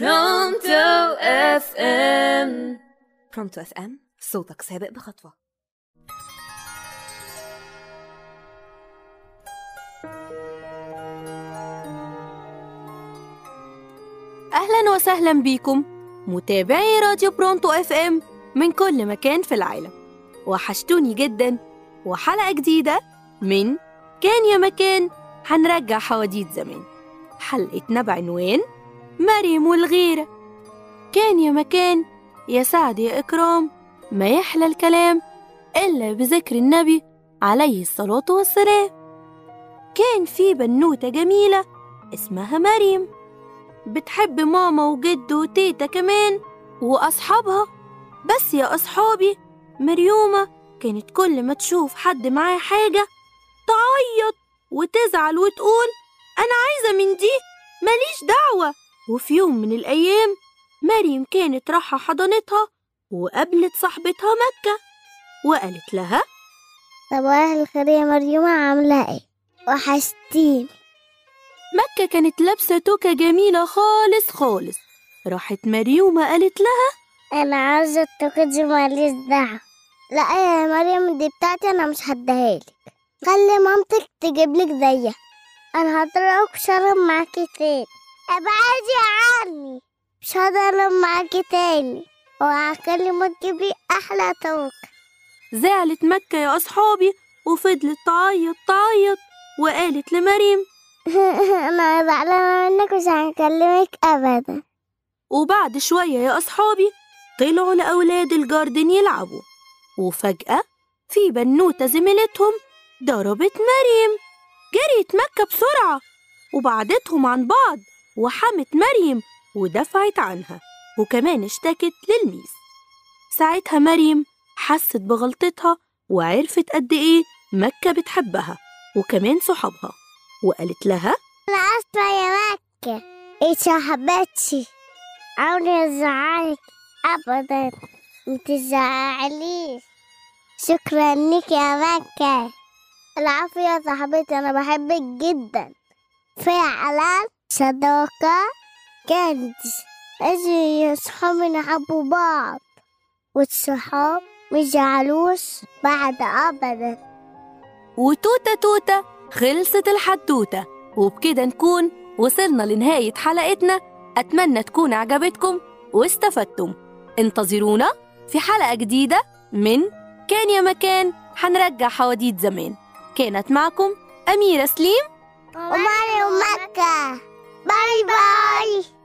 Pronto FM Pronto FM صوتك سابق بخطوة. أهلا وسهلا بيكم متابعي راديو Pronto FM من كل مكان في العالم. وحشتوني جدا. وحلقة جديدة من كان يا مكان. هنرجع حواديت زمان. حلقتنا بعنوان مريم والغيرة كان يا مكان يا سعد يا إكرام ما يحلى الكلام إلا بذكر النبي عليه الصلاة والسلام. كان في بنوتة جميلة اسمها مريم بتحب ماما وجد وتيتا كمان وأصحابها. بس يا أصحابي مريومة كانت كل ما تشوف حد معاه حاجة تعيط وتزعل وتقول أنا عايزة من دي ماليش دعوة. وفي يوم من الأيام مريم كانت رايحة حضانتها وقابلت صاحبتها مكة وقالت لها صباح الخير يا مريومة عاملة إيه؟ وحشتيني. مكة كانت لابسة توكة جميلة خالص خالص. راحت مريومة قالت لها أنا عاوزة التوكة دي ماليش دعوة. لا يا مريم دي بتاعتي أنا مش هديهالك. خلي مامتك تجيبلك زيها. أنا هضربك مش هضرب معاكي تاني. ابعدي عني مش هضرب معاكي تاني. وهكلمك تجيبلي أحلى توكة زعلت مكة يا أصحابي وفضلت تعيط تعيط وقالت لمريم. أنا زعلانة منك مش هنكلمك أبدا. وبعد شوية يا أصحابي طلعوا لأولاد الجاردن يلعبوا. وفجأة في بنوتة زميلتهم ضربت مريم. جريت مكة بسرعة وبعدتهم عن بعض. وحمت مريم ودفعت عنها وكمان اشتكت للميس. ساعتها مريم حست بغلطتها وعرفت قد إيه مكة بتحبها وكمان صحابها وقالت لها أنا آسفة يا مكة إيه صاحبتي عاوني أزعلك أبدا متزعليش شكرا لك يا مكة. العفو يا صاحبتي أنا بحبك جدا. فعلا صداقة؟ كنز لازم صحابي نحبوا بعض والصحاب ميزعلوش بعد أبدا. وتوتة توتة خلصت الحدوتة وبكده نكون وصلنا لنهاية حلقتنا. أتمنى تكون عجبتكم واستفدتم. انتظرونا في حلقة جديدة من كان يا مكان هنرجع حواديت زمان. كانت معكم أميرة سليم وماريو مكة. Bye bye.